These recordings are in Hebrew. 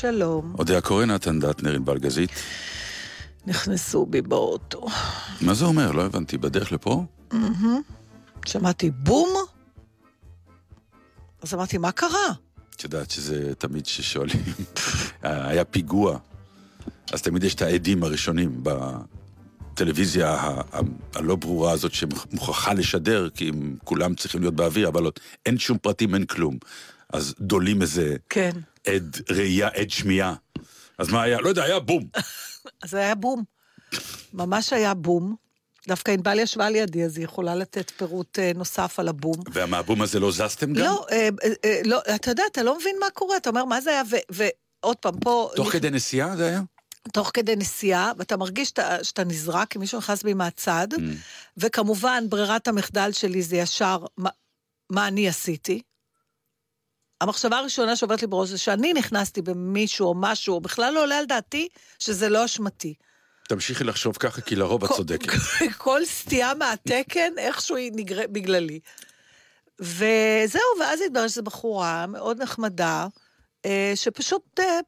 שלום, אודיה קורן, נתן דטנר, ענבל גזית. נכנסו בי באוטו. מה זה אומר? לא הבנתי. בדרך לפה? שמעתי בום, אז אמרתי, מה קרה? את יודעת שזה תמיד ששואלים. היה פיגוע, אז תמיד יש את העדים הראשונים בטלוויזיה ה- ה- הלא ברורה הזאת שמוכרחה לשדר, כי הם כולם צריכים להיות באוויר, אבל עוד אין שום פרטים, אין כלום. אז דולים איזה כן. עד ראייה, עד שמיעה. אז מה היה? לא יודע, היה בום. אז היה בום. ממש היה בום. דווקא ענבל ישבה לידי, אז היא יכולה לתת פירוט אה, נוסף על הבום. ומהבום הזה לא זזתם גם? לא, אה, אה, אה, לא, אתה יודע, אתה לא מבין מה קורה, אתה אומר, מה זה היה, ועוד פעם, פה... תוך נכ- כדי נסיעה זה היה? תוך כדי נסיעה, ואתה מרגיש שאתה, שאתה נזרק, כי מישהו נכנס בי מהצד, Mm. וכמובן, ברירת המחדל שלי זה ישר, מה, מה אני עשיתי. המחשבה הראשונה שעוברת לי בראש זה שאני נכנסתי במישהו או משהו, בכלל לא עולה על דעתי שזה לא אשמתי. תמשיכי לחשוב ככה, כי לרוב את צודקת. כל סטייה מהתקן, איכשהו היא נגרמת בגללי. וזהו, ואז התברר שזו בחורה מאוד נחמדה, אה, שפשוט אה,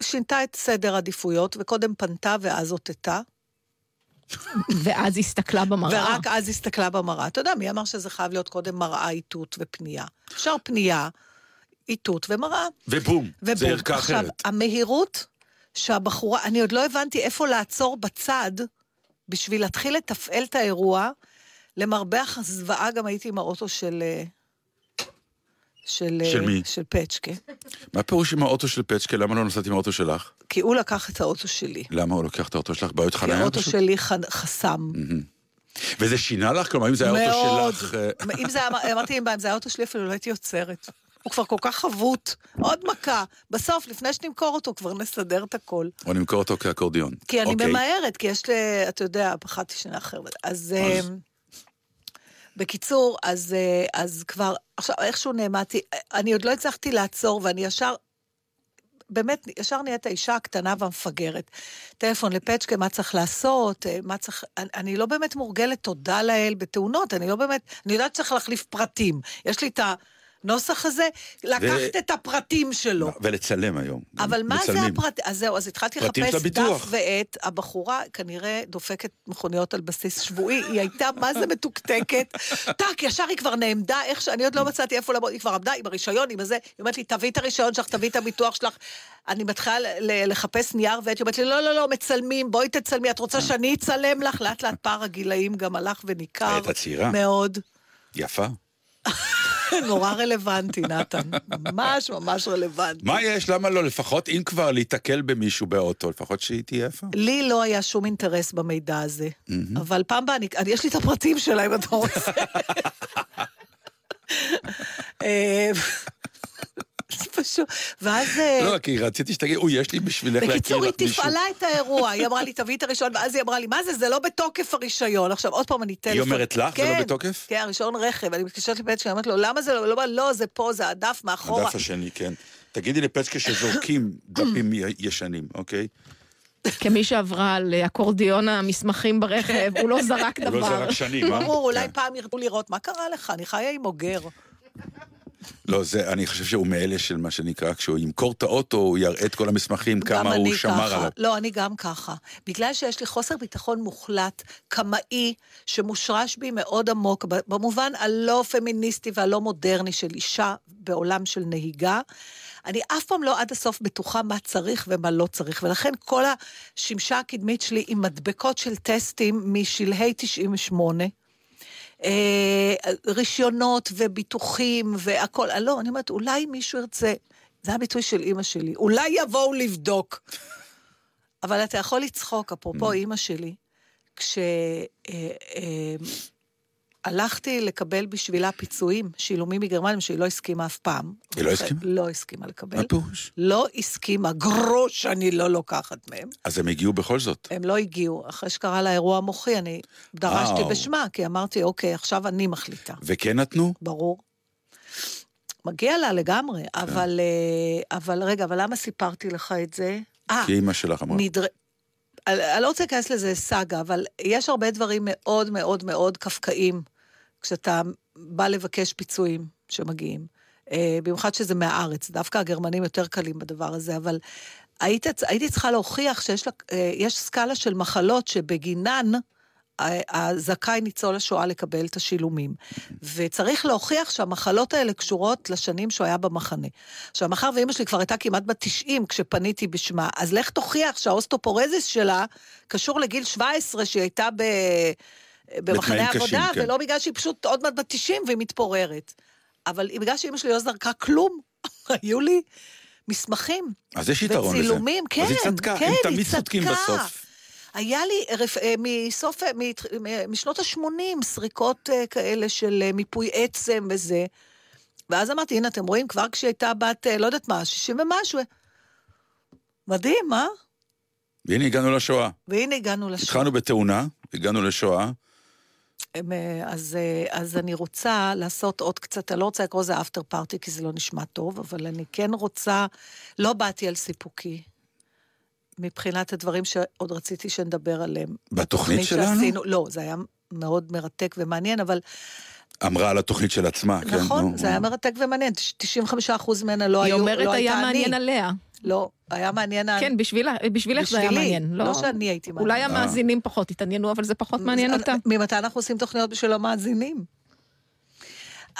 שינתה את סדר העדיפויות, וקודם פנתה ואז אותתה, ואז הסתכלה במראה. ורק אז הסתכלה במראה. אתה יודע, מי אמר שזה חייב להיות קודם מראה, איתות ופנייה? אפשר פנייה, איתות ומראה. ובום, זה ובום. ערכה עכשיו, אחרת. המהירות שהבחורה, אני עוד לא הבנתי איפה לעצור בצד בשביל להתחיל לתפעל את האירוע. למרבה הזוועה גם הייתי עם האוטו של... אה, של, של אה, מי? של פצ'קה. מה פירוש עם האוטו של פצ'קה? למה לא נסעת עם האוטו שלך? כי הוא לקח את האוטו שלי. למה הוא לוקח את האוטו שלך? בעיות כי חניה? האוטו פשוט? שלי חסם. וזה שינה לך? כלומר, אם זה היה. האוטו שלך... אה, אם זה היה, אמרתי, אם זה היה האוטו שלי, אפילו לא הייתי עוצרת. הוא כבר כל כך חבוט. עוד מכה. בסוף, לפני שנמכור אותו, כבר נסדר את הכל. או נמכור אותו כאקורדיון. כי אני אוקיי. ממהרת, כי יש לי, אתה יודע, פחדתי שינה אחרת. אז... בקיצור, אז, אה, אז כבר, עכשיו, איכשהו נעמדתי, אני עוד לא הצלחתי לעצור, ואני ישר, באמת, ישר נהיית האישה הקטנה והמפגרת. טלפון לפצ'קה, מה צריך לעשות, אה, מה צריך... אני, אני לא באמת מורגלת, תודה לאל, בתאונות, אני לא באמת... אני יודעת שצריך להחליף פרטים. יש לי את הנוסח הזה, לקחת את הפרטים שלו. ולצלם היום. אבל מה זה מצלמים. הפרט... אז זהו, אז התחלתי לחפש. דף ועט. הבחורה כנראה דופקת מכוניות על בסיס שבועי, היא הייתה מה זה מתוקתקת. טאק, ישר היא כבר נעמדה, איך ש... אני עוד לא מצאתי איפה לעמוד, היא כבר עמדה עם הרישיון, עם הזה, היא אומרת לי, תביאי את הרישיון שלך, תביאי את הביטוח שלך. אני מתחילה לחפש נייר ועט, היא אומרת לי, לא, לא, לא, מצלמים, בואי תצלמי, את רוצה שאני אצלם לך? לאט לאט פער הגילאים גם הלך וניכר. הייתה צעירה. מאוד. יפה. נורא רלוונטי, נתן. ממש ממש רלוונטי. מה יש? למה לא? לפחות אם כבר להיתקל במישהו באוטו, לפחות שהיא תהיה יפה. לי לא היה שום אינטרס במידע הזה, אבל פעם אני- יש לי את הפרטים שלה אם אתה רוצה. זה פשוט, ואז... אה, לא, כי רציתי שתגיד, אוי, יש לי בשבילך להכיר בקיצור, היא לך מישהו. תפעלה את האירוע, היא אמרה לי, תביאי את הרישיון, ואז היא אמרה לי, מה זה, זה לא בתוקף הרישיון. עכשיו, עוד פעם, אני טלפון. אומרת לך, זה לא כן, בתוקף? כן, הרישיון רכב. אני מתקשרת לבית שלי, אומרת לו, למה זה לא, לא, לא, זה פה, זה הדף מאחורה. הדף השני, כן. תגידי לפלסקה שזורקים דפים ישנים, אוקיי? כמי שעברה על אקורדיון המסמכים ברכב, הוא לא זרק הוא לא דבר. זרק שנים, אה? ברור, אולי כן. פעם ירצו לראות מה קרה לך, אני חיה עם אוגר. לא, זה, אני חושב שהוא מאלה של מה שנקרא, כשהוא ימכור את האוטו, הוא יראה את כל המסמכים, כמה הוא אני שמר ככה. עליו. לא, אני גם ככה. בגלל שיש לי חוסר ביטחון מוחלט, קמאי, שמושרש בי מאוד עמוק, במובן הלא פמיניסטי והלא מודרני של אישה בעולם של נהיגה, אני אף פעם לא עד הסוף בטוחה מה צריך ומה לא צריך, ולכן כל השמשה הקדמית שלי עם מדבקות של טסטים משלהי 98, אה, רישיונות וביטוחים והכול. אה, לא, אני אומרת, אולי מישהו ירצה, זה הביטוי של אימא שלי, אולי יבואו לבדוק. אבל אתה יכול לצחוק, אפרופו אימא שלי, כשהלכתי לקבל בשבילה פיצויים, שילומים מגרמניה, שהיא לא הסכימה אף פעם. היא לא הסכימה? לא הסכימה לקבל. מה פירוש? לא הסכימה, גרוש אני לא לוקחת מהם. אז הם הגיעו בכל זאת. הם לא הגיעו. אחרי שקרה לה אירוע מוחי, אני דרשתי וואו. בשמה, כי אמרתי, אוקיי, עכשיו אני מחליטה. וכן נתנו? ברור. מגיע לה לגמרי, כן. אבל, אה, אבל רגע, אבל למה סיפרתי לך את זה? אה, כי אימא שלך אמרה. נדר... אני לא רוצה להיכנס לזה סאגה, אבל יש הרבה דברים מאוד מאוד מאוד קפקאים כשאתה בא לבקש פיצויים שמגיעים. אה, במיוחד שזה מהארץ, דווקא הגרמנים יותר קלים בדבר הזה, אבל היית, הייתי צריכה להוכיח שיש לה, אה, סקאלה של מחלות שבגינן ה- הזכאי ניצול השואה לקבל את השילומים. וצריך להוכיח שהמחלות האלה קשורות לשנים שהוא היה במחנה. עכשיו, מאחר ואימא שלי כבר הייתה כמעט בת 90 כשפניתי בשמה, אז לך תוכיח שהאוסטאופורוזיס שלה קשור לגיל 17 שהיא הייתה ב... במחנה בתנאים קשים, עבודה, כן. ולא בגלל שהיא פשוט עוד מעט בת 90 והיא מתפוררת. אבל בגלל שאימא שלי לא זרקה כלום, היו לי מסמכים. אז יש יתרון לזה. וצילומים, כן, אז היא צדקה, כן, הם תמיד צודקים. בסוף. היה לי רפ... אה, מסוף, אה, מ- משנות ה-80 סריקות אה, כאלה של אה, מיפוי עצם וזה. ואז אמרתי, הנה, אתם רואים, כבר כשהיא הייתה בת, אה, לא יודעת מה, 60 ומשהו. מדהים, אה? והנה הגענו לשואה. והנה הגענו לשואה. התחלנו בתאונה, הגענו לשואה. אה, אז, אה, אז אני רוצה לעשות עוד קצת, אני לא רוצה לקרוא לזה אפטר פארטי, כי זה לא נשמע טוב, אבל אני כן רוצה, לא באתי על סיפוקי, מבחינת הדברים שעוד רציתי שנדבר עליהם. בתוכנית שלנו? שעשינו, לא, זה היה מאוד מרתק ומעניין, אבל אמרה על התוכנית של עצמה, כן? נכון, זה היה נו. מרתק ומעניין, 95% ממנה לא היא היו, אומרת, לא היה הייתה מעניין אני. עליה. לא, היה מעניין... כן, בשבילה- בשבילך זה היה מעניין. לא שאני הייתי מעניין. אולי המאזינים פחות התעניינו, אבל זה פחות מעניין אותה. ממתי אנחנו עושים תוכניות בשביל המאזינים?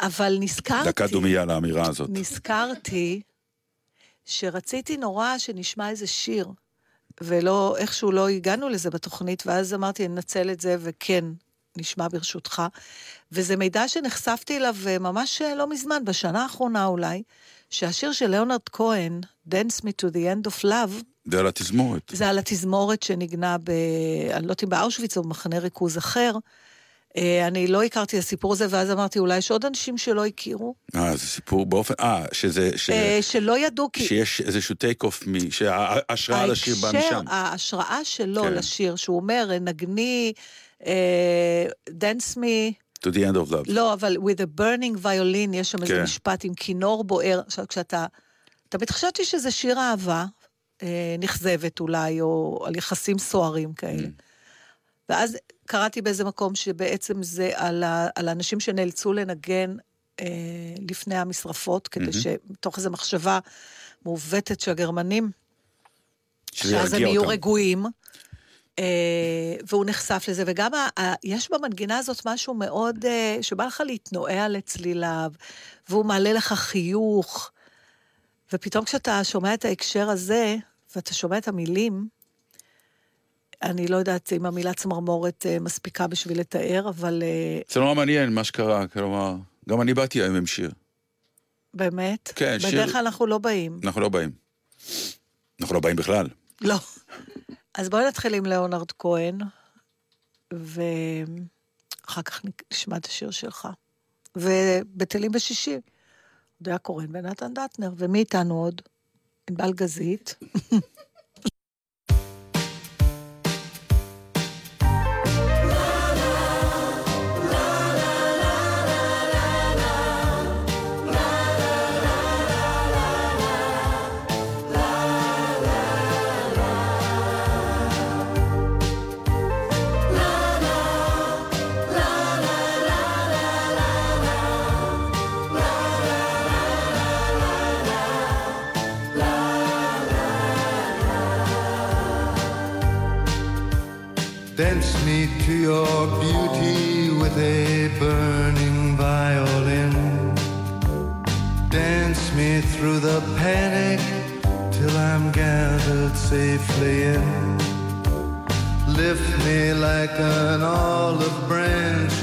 אבל נזכרתי... דקה דומייה לאמירה הזאת. נזכרתי שרציתי נורא שנשמע איזה שיר, ולא, איכשהו לא הגענו לזה בתוכנית, ואז אמרתי, אני אנצל את זה, וכן, נשמע ברשותך. וזה מידע שנחשפתי אליו אה, ממש אה, לא מזמן, בשנה האחרונה אולי, שהשיר של ליאונרד כהן, Dance Me to the End of Love, זה על התזמורת. זה על התזמורת שנגנה ב... אני לא יודעת אם באושוויץ או במחנה ריכוז אחר. אה, אני לא הכרתי את הסיפור הזה, ואז אמרתי, אולי יש עוד אנשים שלא הכירו, אה, זה סיפור באופן... אה, שזה... ש... אה, שלא ידעו, כי... שיש איזשהו טייק אוף, מ... שההשראה לשיר באה משם. ההשראה שלו כן. לשיר, שהוא אומר, נגני, dance me, To the end of love. לא, אבל with a burning violin, יש שם איזה כן. משפט עם כינור בוער. עכשיו, כשאתה... תמיד חשבתי שזה שיר אהבה, אה, נכזבת אולי, או על יחסים סוערים כאלה. Mm. ואז קראתי באיזה מקום שבעצם זה על, ה, על האנשים שנאלצו לנגן אה, לפני המשרפות, כדי שמתוך איזו מחשבה מעוותת של הגרמנים, שאז הם יהיו. רגועים. אה, והוא נחשף לזה, וגם ה, ה, יש במנגינה הזאת משהו מאוד, אה, שבא לך להתנועע לצליליו, והוא מעלה לך חיוך, ופתאום כשאתה שומע את ההקשר הזה, ואתה שומע את המילים, אני לא יודעת אם המילה צמרמורת אה, מספיקה בשביל לתאר, אבל זה נורא מעניין מה שקרה, כלומר, גם אני באתי היום עם שיר. באמת, כן, שיר- בדרך כלל אנחנו לא באים. אנחנו לא באים. אנחנו לא באים בכלל. לא. אז בואי נתחיל עם ליאונרד כהן, ואחר כך נשמע את השיר שלך. ובטלים בשישי, אודיה קורן ונתן דטנר, ומי איתנו עוד? ענבל גזית. Gathered safely in. Lift me like an olive branch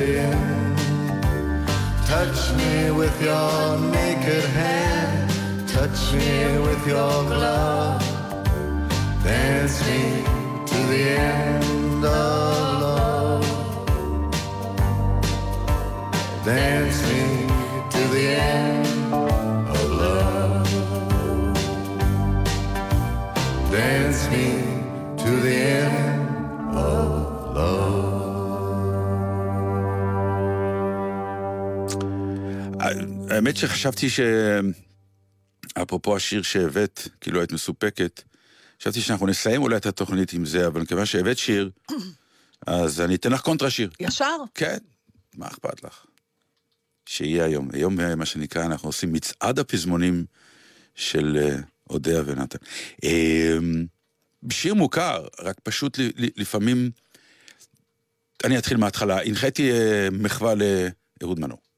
safely in. Touch me with your naked hand, touch me with your glove. Dance me to the end of love. Dance me to the end of love. Dance me to the end of האמת שחשבתי ש... אפרופו השיר שהבאת, כאילו היית מסופקת, חשבתי שאנחנו נסיים אולי את התוכנית עם זה, אבל מכיוון שהבאת שיר, אז אני אתן לך קונטרה שיר. ישר? כן, מה אכפת לך? שיהיה היום. היום, אה, מה שנקרא, אנחנו עושים מצעד הפזמונים של אה, אודיה ונתן. אה, שיר מוכר, רק פשוט לפעמים... אני אתחיל מההתחלה. הנחיתי מחווה לאהוד מנור.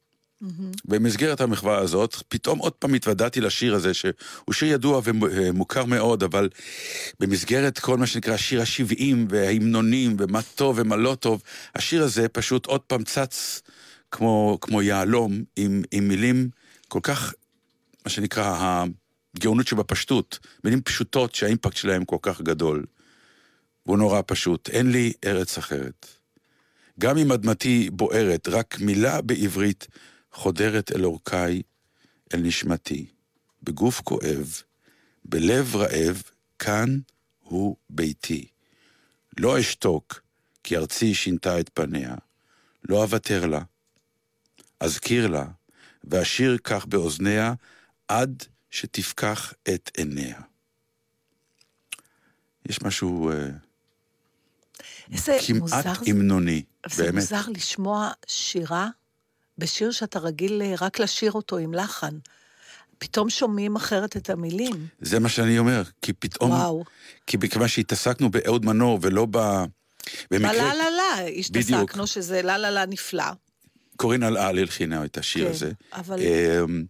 במסגרת המחווה הזאת, פתאום עוד פעם התוודעתי לשיר הזה, שהוא שיר ידוע ומוכר מאוד, אבל במסגרת כל מה שנקרא שיר השבעים וההמנונים ומה טוב ומה לא טוב, השיר הזה פשוט עוד פעם צץ כמו, כמו יהלום, עם, עם מילים כל כך, מה שנקרא, הגאונות שבפשטות, מילים פשוטות שהאימפקט שלהם כל כך גדול. והוא נורא פשוט, אין לי ארץ אחרת. גם אם אדמתי בוערת, רק מילה בעברית חודרת אל אורכי, אל נשמתי, בגוף כואב, בלב רעב, כאן הוא ביתי. לא אשתוק, כי ארצי שינתה את פניה. לא אוותר לה. אזכיר לה, ואשיר כך באוזניה, עד שתפקח את עיניה. יש משהו אה, כמעט זה. המנוני, זה באמת. מוזר לשמוע שירה בשיר שאתה רגיל אה, רק לשיר אותו עם לחן. פתאום שומעים אחרת את המילים. זה מה שאני אומר, כי פתאום... וואו. כי מכיוון שהתעסקנו באהוד מנור ולא ב... במקרה, בלה לה לה, בדיוק. השתסקנו שזה לה לה לה נפלא. קורין אלעל הלחינה את השיר כן, הזה. אבל- אמ,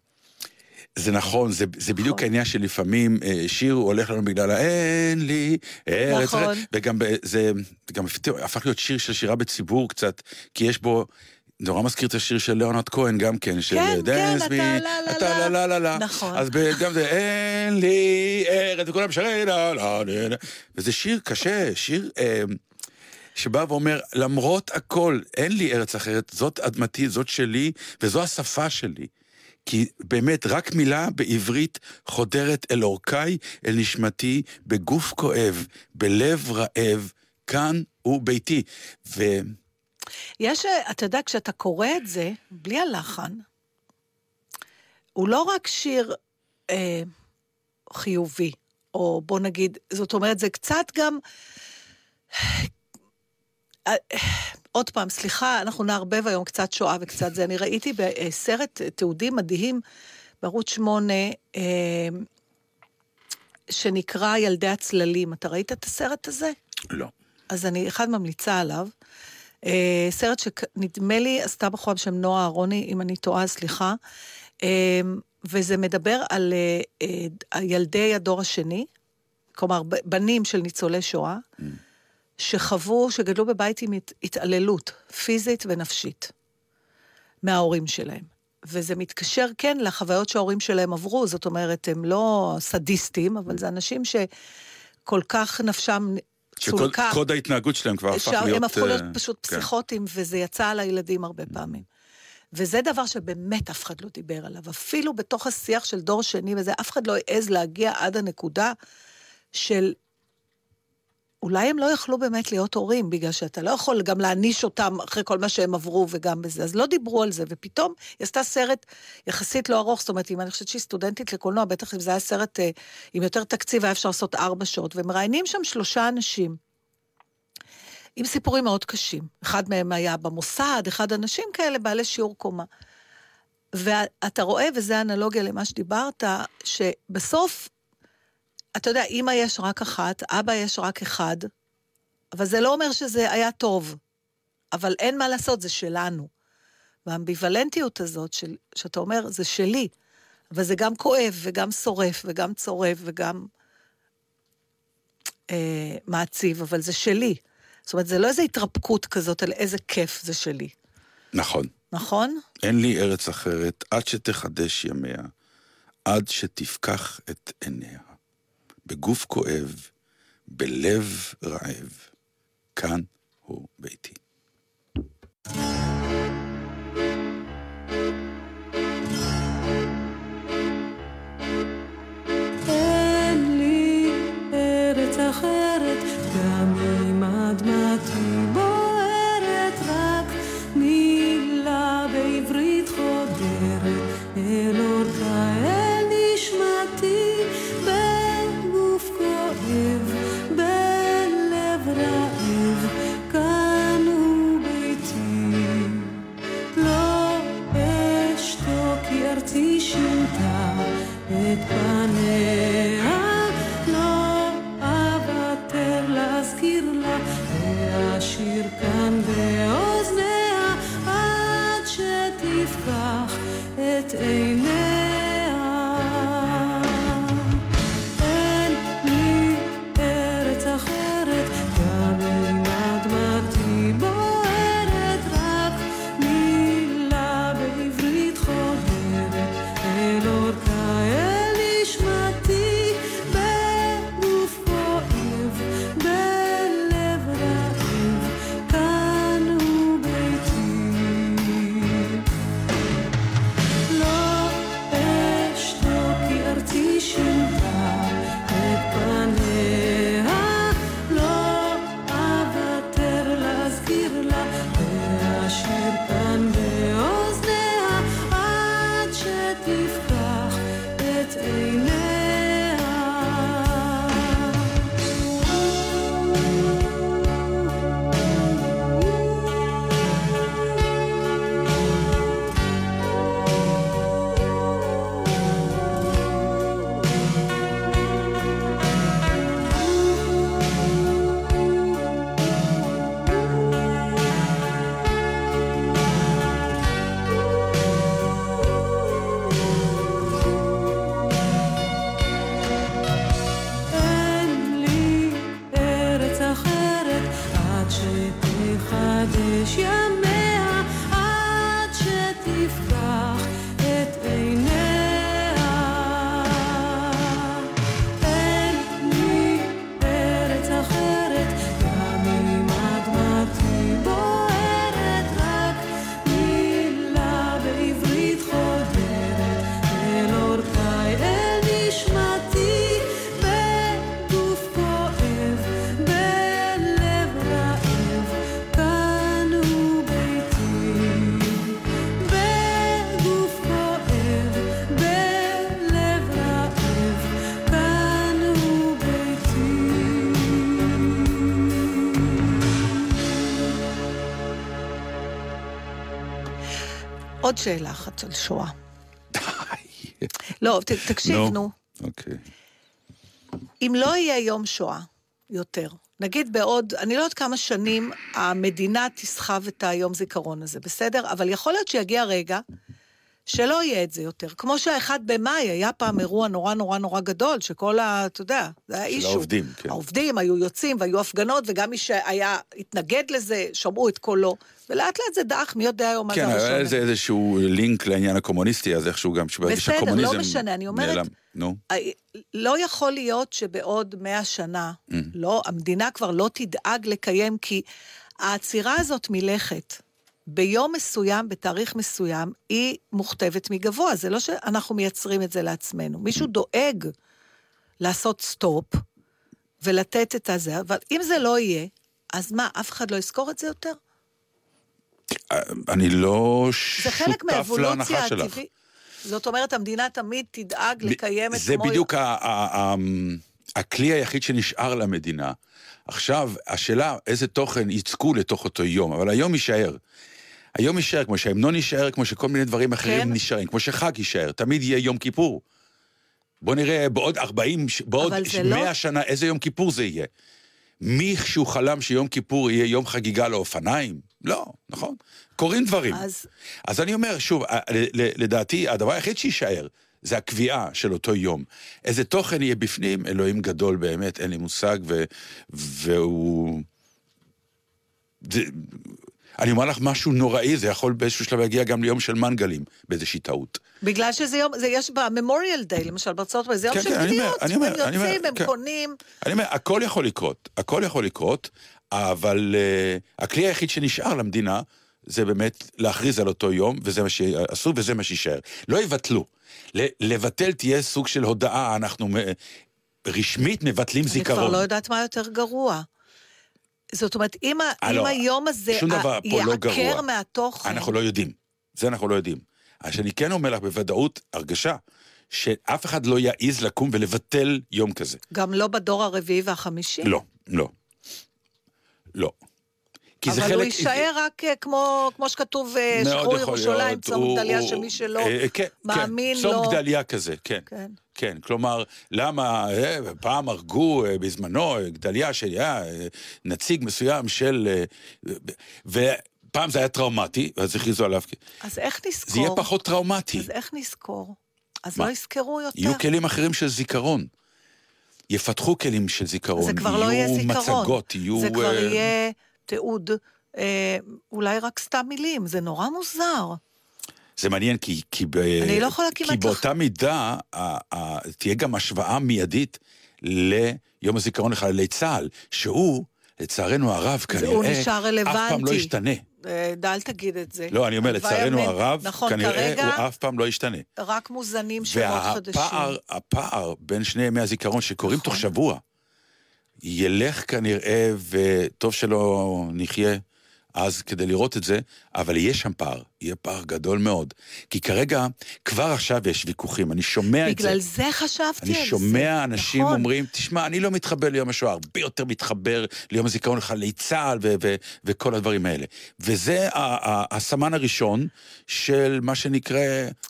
זה נכון, זה, זה בדיוק נכון. העניין שלפעמים אה, שיר הולך לנו בגלל האין לי ארץ, נכון. אחרת", וגם זה גם הפך להיות שיר של שירה בציבור קצת, כי יש בו... נורא מזכיר את השיר של ליאונרד כהן גם כן, של כן, דנס כן, אתה לה, לה, אתה לה. לה לה לה. נכון. אז גם זה אין לי ארץ, וכולם שרים לה לה לה לה. וזה שיר קשה, שיר אה, שבא ואומר, למרות הכל, אין לי ארץ אחרת, זאת אדמתי, זאת שלי, וזו השפה שלי. כי באמת, רק מילה בעברית חודרת אל אורכי, אל נשמתי, בגוף כואב, בלב רעב, כאן הוא ביתי. ו... יש, אתה יודע, כשאתה קורא את זה, בלי הלחן, הוא לא רק שיר אה, חיובי, או בוא נגיד, זאת אומרת, זה קצת גם... אה, עוד פעם, סליחה, אנחנו נערבב היום קצת שואה וקצת זה. אני ראיתי בסרט תיעודי מדהים בערוץ 8, אה, שנקרא ילדי הצללים. אתה ראית את הסרט הזה? לא. אז אני אחד ממליצה עליו. אה, סרט שנדמה לי עשתה בחורה בשם נועה אהרוני, אם אני טועה, סליחה. אה, וזה מדבר על אה, אה, ילדי הדור השני, כלומר, בנים של ניצולי שואה, שחוו, שגדלו בבית עם הת- התעללות פיזית ונפשית מההורים שלהם. וזה מתקשר, כן, לחוויות שההורים שלהם עברו, זאת אומרת, הם לא סדיסטים, אבל זה אנשים שכל כך נפשם. שקוד ההתנהגות שלהם כבר הפך להיות... שהם הפכו להיות אה, פשוט כן. פסיכוטיים, וזה יצא על הילדים הרבה פעמים. וזה דבר שבאמת אף אחד לא דיבר עליו. אפילו בתוך השיח של דור שני וזה, אף אחד לא העז להגיע עד הנקודה של... אולי הם לא יכלו באמת להיות הורים, בגלל שאתה לא יכול גם להעניש אותם אחרי כל מה שהם עברו וגם בזה. אז לא דיברו על זה, ופתאום היא עשתה סרט יחסית לא ארוך, זאת אומרת, אם אני חושבת שהיא סטודנטית לקולנוע, בטח אם זה היה סרט אה, עם יותר תקציב, היה אפשר לעשות ארבע שעות, ומראיינים שם שלושה אנשים. עם סיפורים מאוד קשים. אחד מהם היה במוסד, אחד אנשים כאלה בעלי שיעור קומה. ואתה רואה, וזו אנלוגיה למה שדיברת, שבסוף, אתה יודע, אמא יש רק אחת, אבא יש רק אחד, אבל זה לא אומר שזה היה טוב. אבל אין מה לעשות, זה שלנו. והאמביוולנטיות הזאת, של, שאתה אומר, זה שלי, אבל זה גם כואב, וגם שורף, וגם צורב, וגם אה, מעציב, אבל זה שלי. זאת אומרת, זה לא איזו התרפקות כזאת על איזה כיף זה שלי, נכון. נכון? אין לי ארץ אחרת עד שתחדש ימיה, עד שתפקח את עיניה. בגוף כואב, בלב רעב, כאן הוא ביתי. אין חודש עוד שאלה אחת על שואה. לא, ת- תקשיב, נו. נו. אוקיי. אם לא יהיה יום שואה יותר, נגיד בעוד, אני לא יודעת כמה שנים המדינה תסחב את היום זיכרון הזה, בסדר? אבל יכול להיות שיגיע רגע שלא יהיה את זה יותר. כמו שהאחד במאי היה פעם אירוע נורא נורא נורא גדול, שכל ה... אתה יודע, זה היה אישו. העובדים, כן. העובדים היו יוצאים והיו הפגנות, וגם מי שהיה, התנגד לזה, שמעו את קולו. ולאט לאט זה דעך, מי יודע היום מה זה כן, הראשון. היה איזה איזשהו לינק לעניין הקומוניסטי, אז איכשהו גם שברגע בסדר, לא שהקומוניזם משנה, אני אומרת- נעלם. נו. לא יכול להיות שבעוד מאה שנה, Mm. לא, המדינה כבר לא תדאג לקיים, כי העצירה הזאת מלכת, ביום מסוים, בתאריך מסוים, היא מוכתבת מגבוה. זה לא שאנחנו מייצרים את זה לעצמנו. מישהו דואג לעשות stop ולתת את הזה, אבל אם זה לא יהיה, אז מה, אף אחד לא יזכור את זה יותר? אני לא זה חלק שותף להנחה שלך. זאת אומרת, המדינה תמיד תדאג לקיים את זה כמו... בדיוק ה- ה- ה- הכלי היחיד שנשאר למדינה. עכשיו, השאלה איזה תוכן יצקו לתוך אותו יום, אבל היום יישאר. היום יישאר, כמו שההמנון יישאר, כמו שכל מיני דברים אחרים כן. נשארים, כמו שחג יישאר, תמיד יהיה יום כיפור. בוא נראה בעוד 40, ש- בעוד אבל זה 100 לא- שנה, איזה יום כיפור זה יהיה. מישהו חלם שיום כיפור יהיה יום חגיגה לאופניים? לא, נכון? קורים דברים. אז אז אני אומר, שוב, לדעתי, הדבר היחיד שיישאר, זה הקביעה של אותו יום. איזה תוכן יהיה בפנים, אלוהים גדול באמת, אין לי מושג, ו, והוא... זה, אני אומר לך משהו נוראי, זה יכול באיזשהו שלב להגיע גם ליום של מנגלים, באיזושהי טעות. בגלל שזה יום, זה יש בממוריאל דיי, למשל, בארצות הברית, זה יום כן, של כן, אני אומר, קניות. אני אומר, הם יוצאים, הם כן. קונים. אני אומר, הכל יכול לקרות, הכל יכול לקרות, אבל uh, הכלי היחיד שנשאר למדינה, זה באמת להכריז על אותו יום, וזה מה שעשו וזה מה שיישאר. לא יבטלו. לבטל תהיה סוג של הודעה, אנחנו רשמית מבטלים אני זיכרון. כבר לא יודעת מה יותר גרוע. זאת אומרת, אם, לא, היום הזה לא יעקר גרוע. מהתוכן, אנחנו לא יודעים. זה אנחנו לא יודעים. אז שאני כן אומר לך בוודאות, הרגשה, שאף אחד לא יעז לקום ולבטל יום כזה. גם לא בדור הרביעי והחמישי. לא, לא. לא. כי זה אבל חלק... הוא יישאר רק אה, כמו, כמו שכתוב, אה, שחרור ירושלים. צום הוא- גדליה, שמי שלא אה, כן, מאמין כן. לו... צום גדליה כזה, כן. כן. כן, כלומר, למה, אה, פעם הרגו אה, בזמנו אה, גדליה שהיה אה, נציג מסוים של... אה, ופעם זה היה טראומטי, ואז הכריזו עליו, אז איך נזכור? זה יהיה פחות טראומטי. אז איך נזכור? אז מה? לא יזכרו יותר. יהיו כלים אחרים של זיכרון. יפתחו כלים של זיכרון, זה כבר לא יהיה יהיו זיכרון. מצגות, יהיו... זה כבר אה, יהיה תיעוד, אה, אולי רק סתם מילים, זה נורא מוזר. זה מעניין, כי, כי, ב, אני לא כי באותה מידה ה, ה, תהיה גם השוואה מיידית ליום הזיכרון לחללי צה"ל, שהוא, לצערנו הרב, כנראה, אף פעם לא. ישתנה. אה, אל תגיד את זה. לא, אני אומר, לצערנו. הרב, נכון, כנראה כרגע הוא אף פעם לא ישתנה. רק מוזנים שמות חדשים. והפער, הפער בין שני ימי הזיכרון שקורים נכון. תוך שבוע, ילך כנראה, וטוב שלא נחיה אז כדי לראות את זה, אבל יהיה שם פער, יהיה פער גדול מאוד. כי כרגע, כבר עכשיו יש ויכוחים, אני שומע את זה. בגלל זה חשבתי על זה. אני שומע אנשים נכון. אומרים, תשמע, אני לא מתחבר ליום השואה, הרבה יותר מתחבר ליום הזיכרון לחללי צה"ל ו- ו- וכל הדברים האלה. וזה ה- ה- הסמן הראשון של מה שנקרא,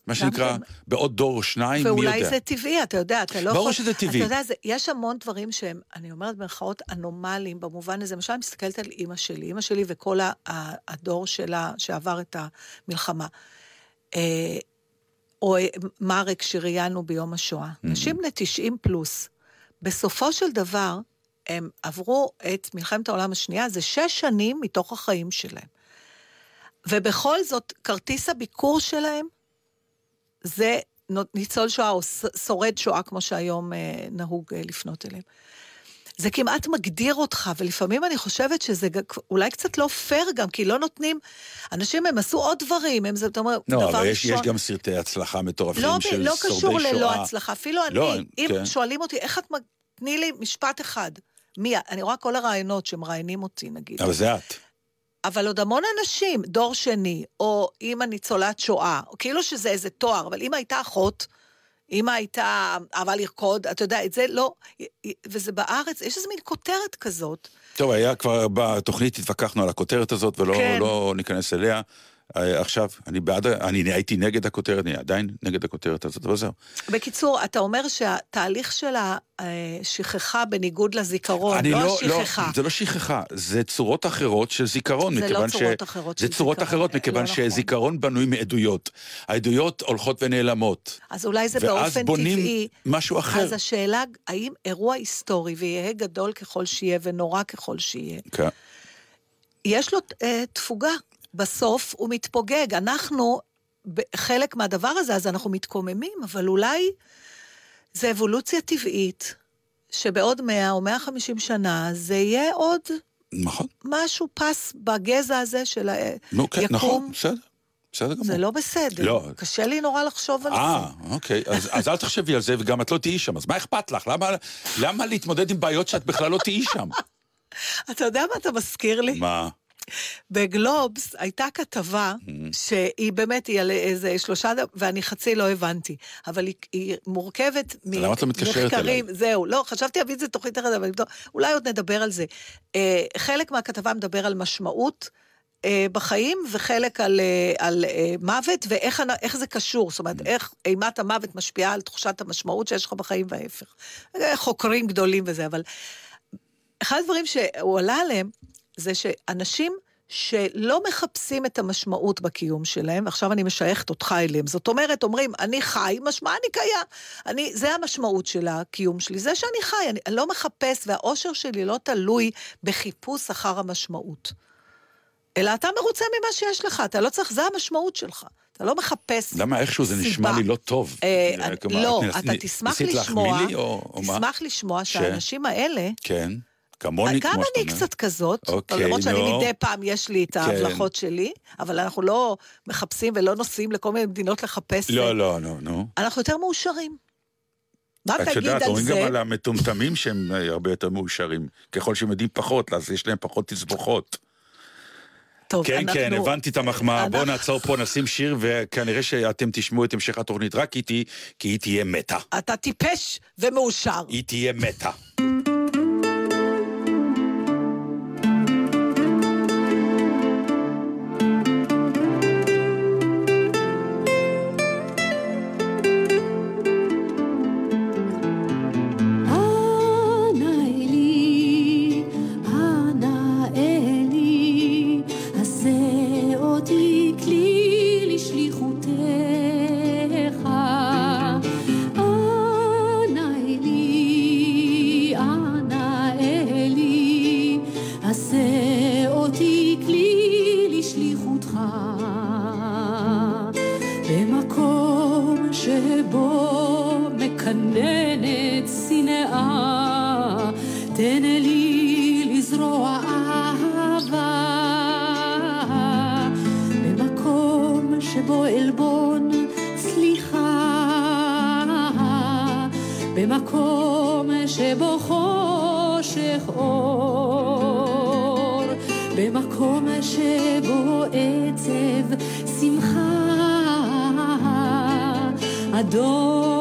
מה שנקרא, בעוד דור או שניים, מי יודע. ואולי זה טבעי, אתה יודע, אתה לא יכול... ברור שזה טבעי. אתה יודע, זה, יש המון דברים שהם, אני אומרת במרכאות, אנומליים במובן הזה. למשל, אני מסתכלת על אימא שלי, אימא שלי וכל ה- ה- הדור שלה שעבר את המלחמה. אה, או מרק שראיינו ביום השואה. Mm-hmm. נשים בני 90 פלוס. בסופו של דבר, הם עברו את מלחמת העולם השנייה, זה שש שנים מתוך החיים שלהם. ובכל זאת, כרטיס הביקור שלהם זה ניצול שואה או שורד שואה, כמו שהיום אה, נהוג אה, לפנות אליהם. זה כמעט מגדיר אותך, ולפעמים אני חושבת שזה אולי קצת לא פייר גם, כי לא נותנים... אנשים, הם עשו עוד דברים, הם זה, אתה אומר, לא, דבר אבל יש, יש ראשון... גם סרטי הצלחה מטורפים לא, של לא שורדי קשור שואה. ללא הצלחה. אפילו לא, אני, אם כן. שואלים אותי, איך את... תני לי משפט אחד. מי? אני רואה כל הרעיונות שמראיינים אותי, נגיד. אבל זה את. אבל עוד המון אנשים, דור שני, או אימא ניצולת שואה, או כאילו שזה איזה תואר, אבל אימא הייתה אחות, אימא הייתה אהבה לרקוד, אתה יודע, את זה לא... וזה בארץ, יש איזה מין כותרת כזאת. טוב, היה כבר בתוכנית, התווכחנו על הכותרת הזאת, ולא כן. לא ניכנס אליה. אה, עכשיו, אני בעד, אני הייתי נגד הכותרת, אני עדיין נגד הכותרת הזאת, אבל זהו. בקיצור, אתה אומר שהתהליך של השכחה בניגוד לזיכרון, אני לא השכחה. זה לא שכחה, זה צורות אחרות של זיכרון, זה לא מכיוון צורות אחרות זה של צורות זיכרון, אחרות, מכיוון לא נכון. שזיכרון בנוי מעדויות. העדויות הולכות ונעלמות. אז אולי זה ואז באופן בונים טבעי. משהו אחר. אז השאלה, האם אירוע היסטורי, ויהא גדול ככל שיהיה ונורא ככל שיהיה, כן. יש לו אה, תפוגה. בסוף הוא מתפוגג. אנחנו חלק מהדבר הזה, אז אנחנו מתקוממים, אבל אולי זה אבולוציה טבעית, שבעוד 100 או 150 שנה זה יהיה עוד נכון. משהו, פס בגזע הזה של ה... נו, כן. נכון, בסדר. בסדר גמור. זה לא בסדר. לא. קשה לי נורא לחשוב על אה, זה. אוקיי, אז, אז אל תחשבי על זה, וגם את לא תהיי שם, אז מה אכפת לך? למה, למה להתמודד עם בעיות שאת בכלל לא תהיי שם? אתה יודע מה אתה מזכיר לי? מה? בגלובס הייתה כתבה שהיא באמת, היא על איזה שלושה, ואני חצי לא הבנתי, אבל היא, היא מורכבת למה את לא מתקשרת ממחקרים, זהו, לא, חשבתי להביא את זה תוכנית אחרת, אבל לא, אולי עוד נדבר על זה. אה, חלק מהכתבה מדבר על משמעות. אה, בחיים, וחלק על, אה, על אה, מוות, ואיך זה קשור, זאת אומרת, איך אימת המוות משפיעה על תחושת המשמעות שיש לך בחיים וההפך. חוקרים גדולים וזה, אבל אחד הדברים שהוא עלה עליהם, זה שאנשים שלא מחפשים את המשמעות בקיום שלהם, עכשיו אני משייכת אותך אליהם, זאת אומרת, אומרים, אני חי, משמע אני קיים. אני, זה המשמעות של הקיום שלי, זה שאני חי, אני, אני לא מחפש, והאושר שלי לא תלוי בחיפוש אחר המשמעות. אלא אתה מרוצה ממה שיש לך, אתה לא צריך, זה המשמעות שלך. אתה לא מחפש למה איכשהו זה נשמע סיבה. לי לא טוב? אה, כלומר, לא, אתה תשמח לשמוע, לי, או, או? תשמח לשמוע שהאנשים האלה, כן, כמוני, גם כמו שאתה אני אומר. קצת כזאת, אוקיי, למרות שאני. מדי פעם יש לי את ההבלחות שלי, אבל אנחנו לא מחפשים ולא נוסעים לכל מיני מדינות לחפש. לא, לא, נו, נו. אנחנו יותר מאושרים. מה את תגיד יודעת, על אומרים גם זה? על המטומטמים שהם אה, הרבה יותר מאושרים. ככל שהם יודעים פחות, אז יש להם פחות תסבוכות. טוב, כן, אנחנו- כן, הבנתי את המחמאה. בואו אנחנו- נעצור פה, נשים שיר, וכנראה שאתם תשמעו את המשך התוכנית רק איתי, כי היא תהיה מתה. אתה טיפש ומאושר. היא תהיה מתה. מקננת שנאה, תן לי לזרוע אהבה. במקום שבו עלבון סליחה, במקום שבו חושך אור, במקום שבו עצב שמחה, אדון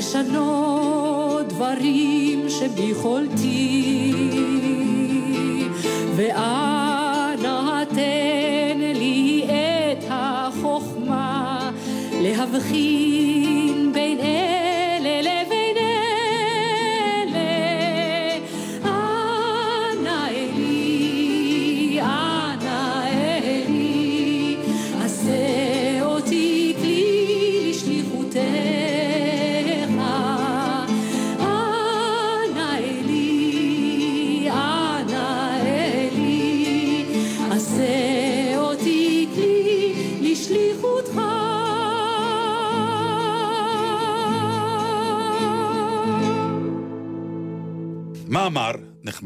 לשנות דברים שביכולתי. ואנא תן לי את החוכמה להבחין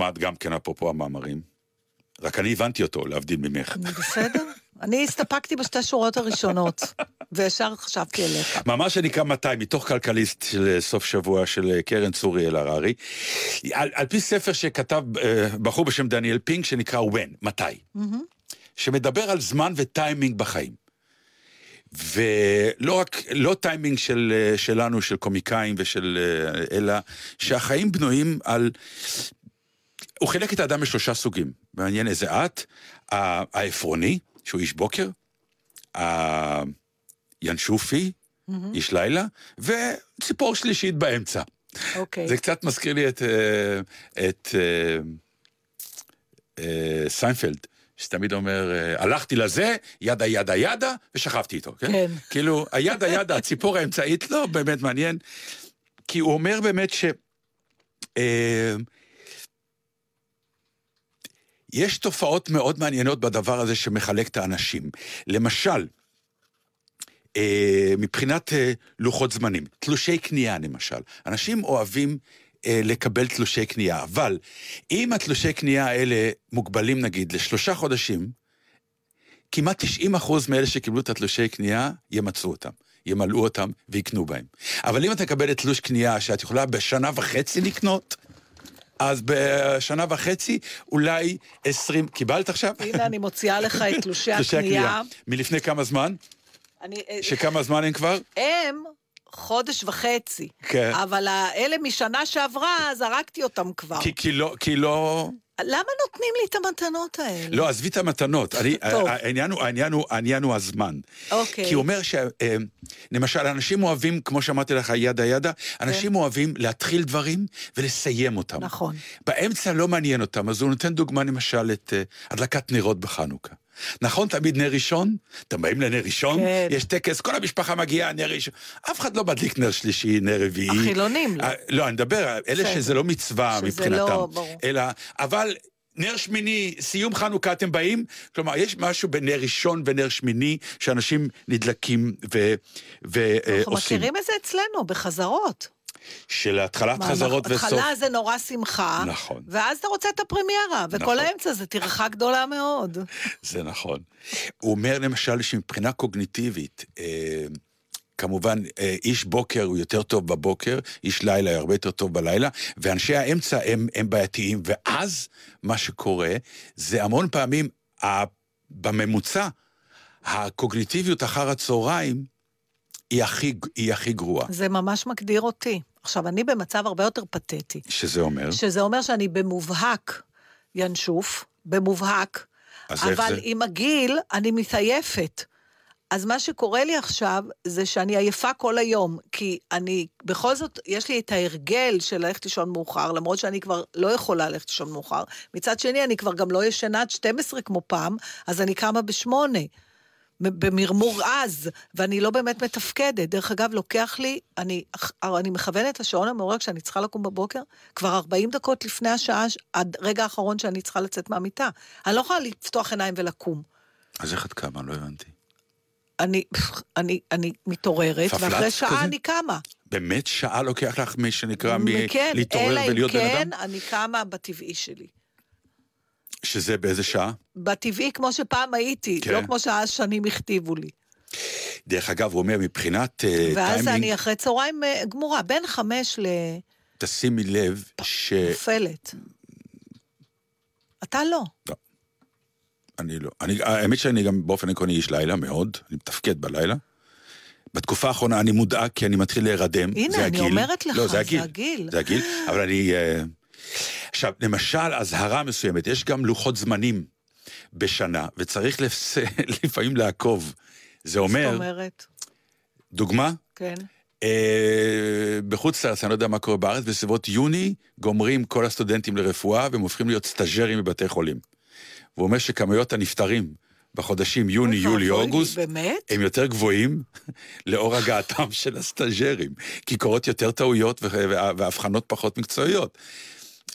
נחמד גם כן, אפרופו המאמרים. רק אני הבנתי אותו, להבדיל ממך. בסדר? אני הסתפקתי בשתי שורות הראשונות, וישר חשבתי אליך. מאמר שנקרא 200, מתוך כלכליסט של סוף שבוע של קרן צורי אלהררי, על, על פי ספר שכתב אה, בחור בשם דניאל פינק, שנקרא When, מתי, שמדבר על זמן וטיימינג בחיים. ולא רק, לא טיימינג של, אה, שלנו, של קומיקאים ושל... אה, אלא שהחיים בנויים על... הוא חילק את האדם לשלושה סוגים. מעניין איזה את, העפרוני, שהוא איש בוקר, הינשופי, איש לילה, וציפור שלישית באמצע. אוקיי. זה קצת מזכיר לי את, אה, את אה, אה, סיינפלד, שתמיד אומר, הלכתי לזה, yada yada yada, ושכבתי איתו, כן? כן. כאילו, ה yada yada, הציפור האמצעית, לא באמת מעניין, כי הוא אומר באמת ש... אה, יש תופעות מאוד מעניינות בדבר הזה שמחלק את האנשים. למשל, אה, מבחינת אה, לוחות זמנים, תלושי קנייה למשל. אנשים אוהבים אה, לקבל תלושי קנייה, אבל אם התלושי קנייה האלה מוגבלים נגיד לשלושה חודשים, כמעט 90 אחוז מאלה שקיבלו את התלושי קנייה ימצאו אותם. ימלאו אותם ויקנו בהם. אבל אם את מקבלת תלוש קנייה שאת יכולה בשנה וחצי לקנות, אז בשנה וחצי אולי 20, קיבלת עכשיו? הנה, אני מוציאה לך את תלושי הקנייה. מלפני כמה זמן? אני- אה, שכמה זמן הם כבר? הם חודש וחצי. כן. אבל האלה משנה שעברה, זרקתי אותם כבר. כי, כי לא, כי לא... למה נותנים לי את המתנות האלה? לא, עזבי את המתנות. אני. העניין, הוא, העניין, הוא, העניין הוא הזמן. אוקיי. כי הוא אומר ש... אה, למשל, אנשים אוהבים, כמו שאמרתי לך, ידה ידה, אנשים אוהבים להתחיל דברים ולסיים אותם. כן. נכון. באמצע לא מעניין אותם, אז הוא נותן דוגמה למשל את אה, הדלקת נרות בחנוכה. נכון, תמיד נר ראשון? אתם באים לנר ראשון? כן. יש טקס, כל המשפחה מגיעה, נר ראשון. אף אחד לא מדליק נר שלישי, נר רביעי. החילונים לא. אה, לא, אני מדבר, אלה בסדר. שזה לא מצווה שזה מבחינתם. לא, ברור. אלא, אבל נר שמיני, סיום חנוכה אתם באים? כלומר, יש משהו בנר ראשון ונר שמיני, שאנשים נדלקים ועושים. אנחנו מכירים את זה אצלנו, בחזרות. של התחלת מה, חזרות וסוף. התחלה זה נורא שמחה. נכון. ואז אתה רוצה את הפרמיירה, וכל נכון. האמצע זה טרחה גדולה מאוד. זה נכון. הוא אומר למשל שמבחינה קוגניטיבית, אה, כמובן, אה, איש בוקר הוא יותר טוב בבוקר, איש לילה הוא הרבה יותר טוב בלילה, ואנשי האמצע הם, הם בעייתיים, ואז מה שקורה זה המון פעמים, ה- בממוצע, הקוגניטיביות אחר הצהריים היא הכי, היא הכי גרועה. זה ממש מגדיר אותי. עכשיו, אני במצב הרבה יותר פתטי. שזה אומר, שזה אומר שאני במובהק ינשוף, במובהק, אבל זה? עם הגיל אני מתעייפת. אז מה שקורה לי עכשיו, זה שאני עייפה כל היום, כי אני, בכל זאת, יש לי את ההרגל של ללכת לישון מאוחר, למרות שאני כבר לא יכולה ללכת לישון מאוחר. מצד שני, אני כבר גם לא ישנה עד 12 כמו פעם, אז אני קמה בשמונה. במרמור עז, ואני לא באמת מתפקדת. דרך אגב, לוקח לי, אני, אני מכוונת לשעון המעורר כשאני צריכה לקום בבוקר, כבר 40 דקות לפני השעה, עד רגע האחרון שאני צריכה לצאת מהמיטה. אני לא יכולה לפתוח עיניים ולקום. אז איך את קמה? לא הבנתי. אני, אני, אני מתעוררת, ואחרי שעה כזה? אני קמה. באמת שעה לוקח לך מי שנקרא מ- כן, להתעורר ולהיות בן כן, אדם? אני קמה בטבעי שלי. שזה באיזה שעה? בטבעי כמו שפעם הייתי, כן. לא כמו שהשנים הכתיבו לי. דרך אגב, הוא אומר, מבחינת אה, ואז טיימינג, אני אחרי צהריים אה, גמורה, בין חמש תשימי לב ש... לנופלת. אתה לא. אני לא. אני, האמת שאני גם באופן עקרוני איש לילה מאוד, אני מתפקד בלילה. בתקופה האחרונה אני מודאג כי אני מתחיל להירדם. הנה, אני הגיל. אומרת לך, לא, זה זה הגיל. הגיל. זה הגיל, אבל אני... אה, עכשיו, למשל, אזהרה מסוימת, יש גם לוחות זמנים בשנה, וצריך לפס... לפעמים לעקוב. זה זאת אומר, אומרת, דוגמה, כן. אה, בחוץ לארץ, אני לא יודע מה קורה בארץ, בסביבות יוני גומרים כל הסטודנטים לרפואה והם הופכים להיות סטאג'רים בבתי חולים. והוא אומר שכמויות הנפטרים בחודשים יוני, יולי, אוגוסט, באמת? הם יותר גבוהים לאור הגעתם של הסטאג'רים, כי קורות יותר טעויות ו- וה- והבחנות פחות מקצועיות.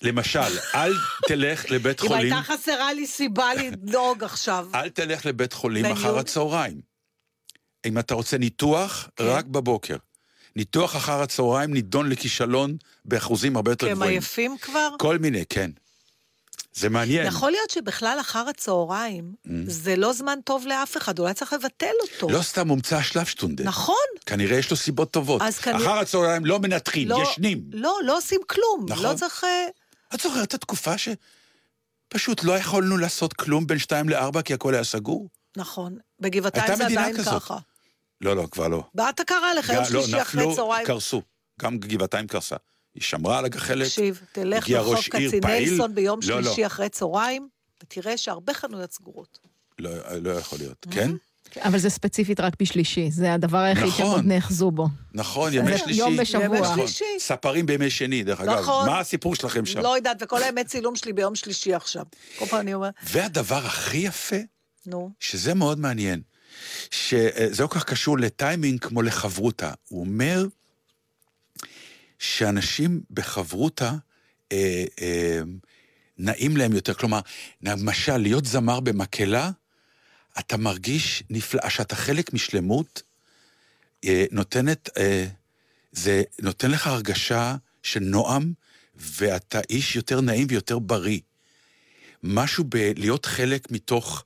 למשל, אל תלך לבית אם חולים, הייתה חסרה לי סיבה לדאוג עכשיו. אל תלך לבית חולים אחר הצהריים. אם אתה רוצה ניתוח, כן. רק בבוקר. ניתוח אחר הצהריים נידון לכישלון באחוזים הרבה יותר כי הם גבוהים. עייפים כבר? כל מיני, כן. זה מעניין. יכול להיות שבכלל אחר הצהריים זה לא זמן טוב לאף אחד, אולי צריך לבטל אותו. לא סתם הומצא השלפשטונדה. נכון. כנראה יש לו סיבות טובות. אז כנראה- אחר הצהריים לא מנתחים, לא, ישנים. לא, לא עושים כלום. נכון. לא צריך... את זוכרת את התקופה שפשוט לא יכולנו לעשות כלום בין שתיים לארבע כי הכל היה סגור? נכון. בגבעתיים זה עדיין כזאת. ככה. לא, לא, כבר לא. מה קרה לך? יום לא, שלישי אחרי נפלו, צהריים. קרסו. גם גבעתיים קרסה. היא שמרה על הגחלת. תקשיב, תלך פעיל. כצנלסון ביום לא, לא. שלישי אחרי צהריים, ותראה שהרבה חנויות סגורות. לא, לא יכול להיות, אה? כן? אבל זה ספציפית רק בשלישי, זה הדבר היחיד נכון. שעוד נאחזו בו. נכון, ימי שלישי. יום בשבוע. ימי נכון. שלישי. ספרים בימי שני, דרך אגב. נכון. מה הסיפור שלכם שם? לא יודעת, וכל האמת צילום שלי ביום שלישי עכשיו. כל פעם אני אומרת, והדבר הכי יפה, נו, שזה מאוד מעניין, שזה לא כל כך קשור לטיימינג כמו לחברותה. הוא אומר שאנשים בחברותה, אה, אה, נעים להם יותר. כלומר, למשל, להיות זמר במקהלה, אתה מרגיש נפלא, שאתה חלק משלמות, אה, נותנת, אה, זה נותן לך הרגשה של נועם, ואתה איש יותר נעים ויותר בריא. משהו בלהיות חלק מתוך...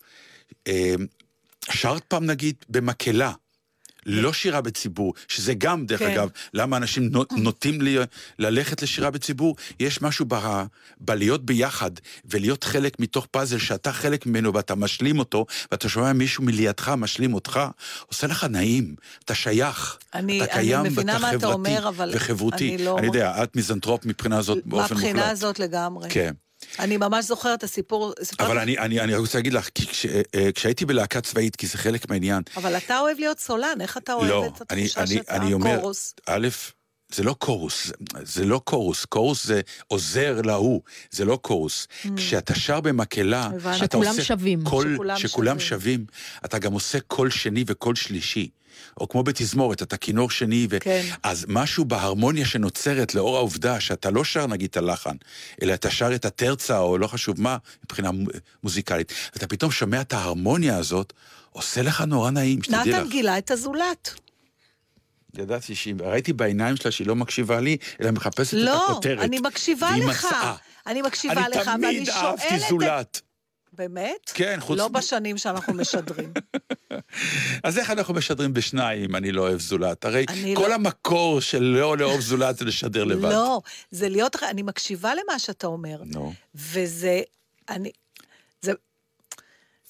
אה, שרת פעם נגיד במקהלה, לא שירה בציבור, שזה גם, דרך כן. אגב, למה אנשים נו- נוטים לי, ללכת לשירה בציבור, יש משהו ב, בלהיות ביחד ולהיות חלק מתוך פאזל שאתה חלק ממנו ואתה משלים אותו, ואתה שומע מישהו מלידך משלים אותך, עושה לך נעים, אתה שייך, אני- אתה אני קיים, מבינה ואתה חברתי אומר, וחברותי. אני לא- אני יודע, את מיזנטרופ מבחינה זאת באופן מוחלט. מהבחינה הזאת לגמרי. כן. אני ממש זוכרת את הסיפור, אבל אני, אני, אני רוצה להגיד לך, כי כש, אה, כשהייתי בלהקה צבאית, כי זה חלק מהעניין, אבל אתה אוהב להיות סולן, איך אתה אוהב לא, את אני, התחושה אני, שאתה אני אומר, קורוס? א', זה לא קורוס, זה, לא קורוס, קורוס זה עוזר להוא, זה לא קורוס. כשאתה שר במקהלה, Mm. אתה שכולם עושה שווים. שכולם שכולם שווים. שווים, אתה גם עושה קול שני וקול שלישי. או כמו בתזמורת, אתה כינור שני, ו... כן. אז משהו בהרמוניה שנוצרת לאור העובדה שאתה לא שר נגיד את הלחן, אלא אתה שר את הטרצה, או לא חשוב מה, מבחינה מו- מוזיקלית. אתה פתאום שומע את ההרמוניה הזאת, עושה לך נורא נעים, שתדעי לך. נתן גילה את הזולת. ידעתי שהיא, ראיתי בעיניים שלה שהיא לא מקשיבה לי, אלא מחפשת את לא, הכותרת. אני מקשיבה לך. מצאה. אני מקשיבה לך, אני ואני תמיד אהבתי שואלת את... באמת? כן, חוץ לא בשנים שאנחנו משדרים. אז איך אנחנו משדרים בשניים, אני לא אוהב זולת? הרי אני כל לא- המקור של לא לאהוב זולת זה לשדר לבד. לא, זה להיות... אני מקשיבה למה שאתה אומר, נו, וזה... אני... זה,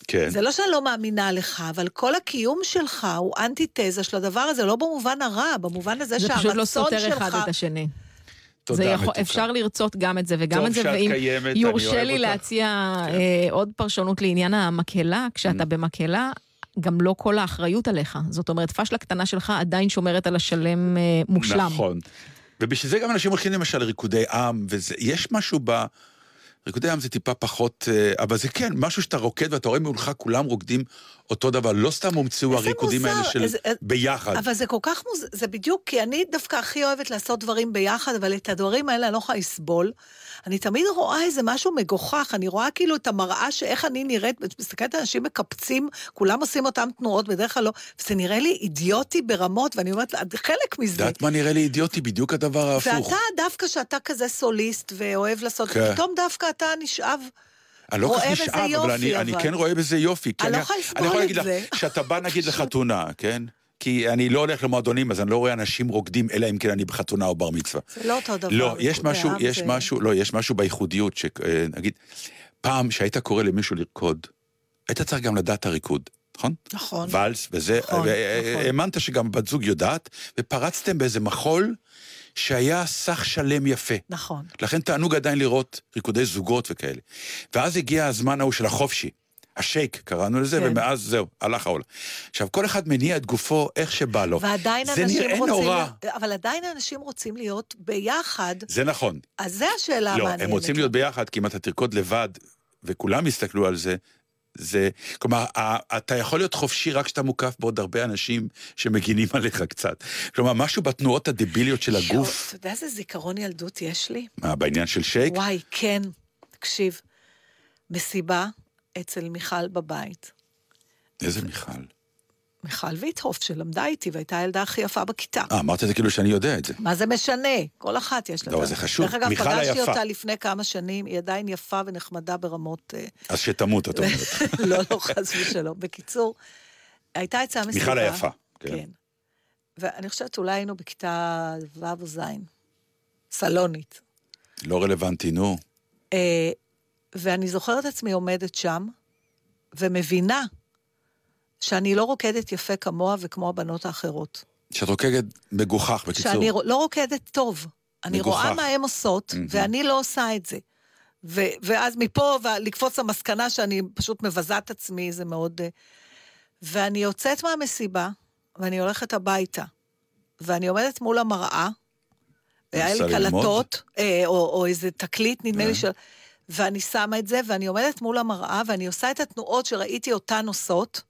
כן. זה לא שאני לא מאמינה לך, אבל כל הקיום שלך הוא אנטיתזה של הדבר הזה, לא במובן הרע, במובן הזה זה שהרצון פשוט לא סותר אחד שלך... את השני. תודה, זה יכול, מתוקה. אפשר לרצות גם את זה וגם את זה, ואם קיימת, יורשה לי אותך. להציע כן. אה, עוד פרשנות לעניין המקהלה, Mm. כשאתה במקהלה, גם לא כל האחריות עליך. זאת אומרת, פשלה קטנה שלך עדיין שומרת על השלם אה, מושלם. נכון. ובשביל זה גם אנשים הולכים למשל לריקודי עם, ויש משהו ב... ריקודי עם זה טיפה פחות, אה, אבל זה כן, משהו שאתה רוקד ואתה רואה מולך כולם רוקדים אותו דבר, לא סתם הומצאו הריקודים האלה מוזר, של איזה- איזה- ביחד. אבל זה כל כך מוזר, זה בדיוק, כי אני דווקא הכי אוהבת לעשות דברים ביחד, אבל את הדברים האלה אני לא יכולה לסבול. אני תמיד רואה איזה משהו מגוחך, אני רואה כאילו את המראה שאיך אני נראית, מסתכלת על אנשים מקפצים, כולם עושים אותם תנועות, בדרך כלל לא, וזה נראה לי אידיוטי ברמות, ואני אומרת, את חלק מזה. יודעת מה נראה לי אידיוטי? בדיוק הדבר ההפוך. ואתה, דווקא שאתה כזה סוליסט ואוהב לעשות, כן. פתאום דווקא אתה נשאב. אני לא כל כך נשאב, אבל יופי, אני, אני אבל. כן רואה בזה יופי. אני לא אני, יכולה לסבול אני יכול את להגיד לך, זה. כשאתה בא נגיד לחתונה, כן? כי אני לא הולך למועדונים, אז אני לא רואה אנשים רוקדים, אלא אם כן אני בחתונה או בר מצווה. זה לא אותו דבר. לא, יש משהו, יש זה- משהו, לא, יש משהו בייחודיות, שנגיד, פעם שהיית קורא למישהו לרקוד, היית צריך גם לדעת את הריקוד, נכון? נכון. ואלס, וזה, נכון, נכון. והאמנת שגם בת זוג יודעת, ופרצתם באיזה מחול שהיה סך שלם יפה. נכון. לכן תענוג עדיין לראות ריקודי זוגות וכאלה. ואז הגיע הזמן ההוא של החופשי. השייק, קראנו לזה, כן. ומאז זהו, הלך העולם. עכשיו, כל אחד מניע את גופו איך שבא לו. ועדיין זה אנשים נראה רוצים... נורא. אבל עדיין אנשים רוצים להיות ביחד, זה נכון. אז זו השאלה לא, המעניינת. הם רוצים להיות ביחד, כי אם אתה תרקוד לבד, וכולם יסתכלו על זה, זה... כלומר, אתה יכול להיות חופשי רק כשאתה מוקף בעוד הרבה אנשים שמגינים עליך קצת. כלומר, משהו בתנועות הדביליות של הגוף, אתה יודע איזה זיכרון ילדות יש לי? מה, בעניין של שייק, וואי, כן. תקשיב, מסיבה אצל מיכל בבית. איזה מיכל. מיכל ויטהוף, שלמדה איתי והייתה הילדה הכי יפה בכיתה. אה, אמרת את זה כאילו שאני יודע את זה. מה זה משנה? כל אחת יש לה. לא, זה חשוב. דרך אגב, פגשתי. אותה לפני כמה שנים, היא עדיין יפה ונחמדה ברמות... אה, אז שתמות, את אומרת. לא, לא, חס ושלום. בקיצור, הייתה אצלה מסיבה. מיכל היפה, כן. כן. ואני חושבת אולי היינו בכיתה ו' או ז', סלונית. לא רלוונטי, נו. אה, ואני זוכרת עצמי עומדת שם, ומבינה שאני לא רוקדת יפה כמוה וכמו הבנות האחרות. שאת רוקדת מגוחך, בקיצור. שאני לא רוקדת טוב. אני מגוחך. רואה מה הן עושות, ואני לא עושה את זה. ו- ואז מפה, לקפוץ למסקנה שאני פשוט מבזה את עצמי, זה מאוד... אה, ואני יוצאת מהמסיבה, ואני הולכת הביתה, ואני עומדת מול המראה, היה לי? קלטות, אה, או, או איזה תקליט, נדמה אה. לי, של... ואני שמה את זה, ואני עומדת מול המראה, ואני עושה את התנועות שראיתי אותן עושות,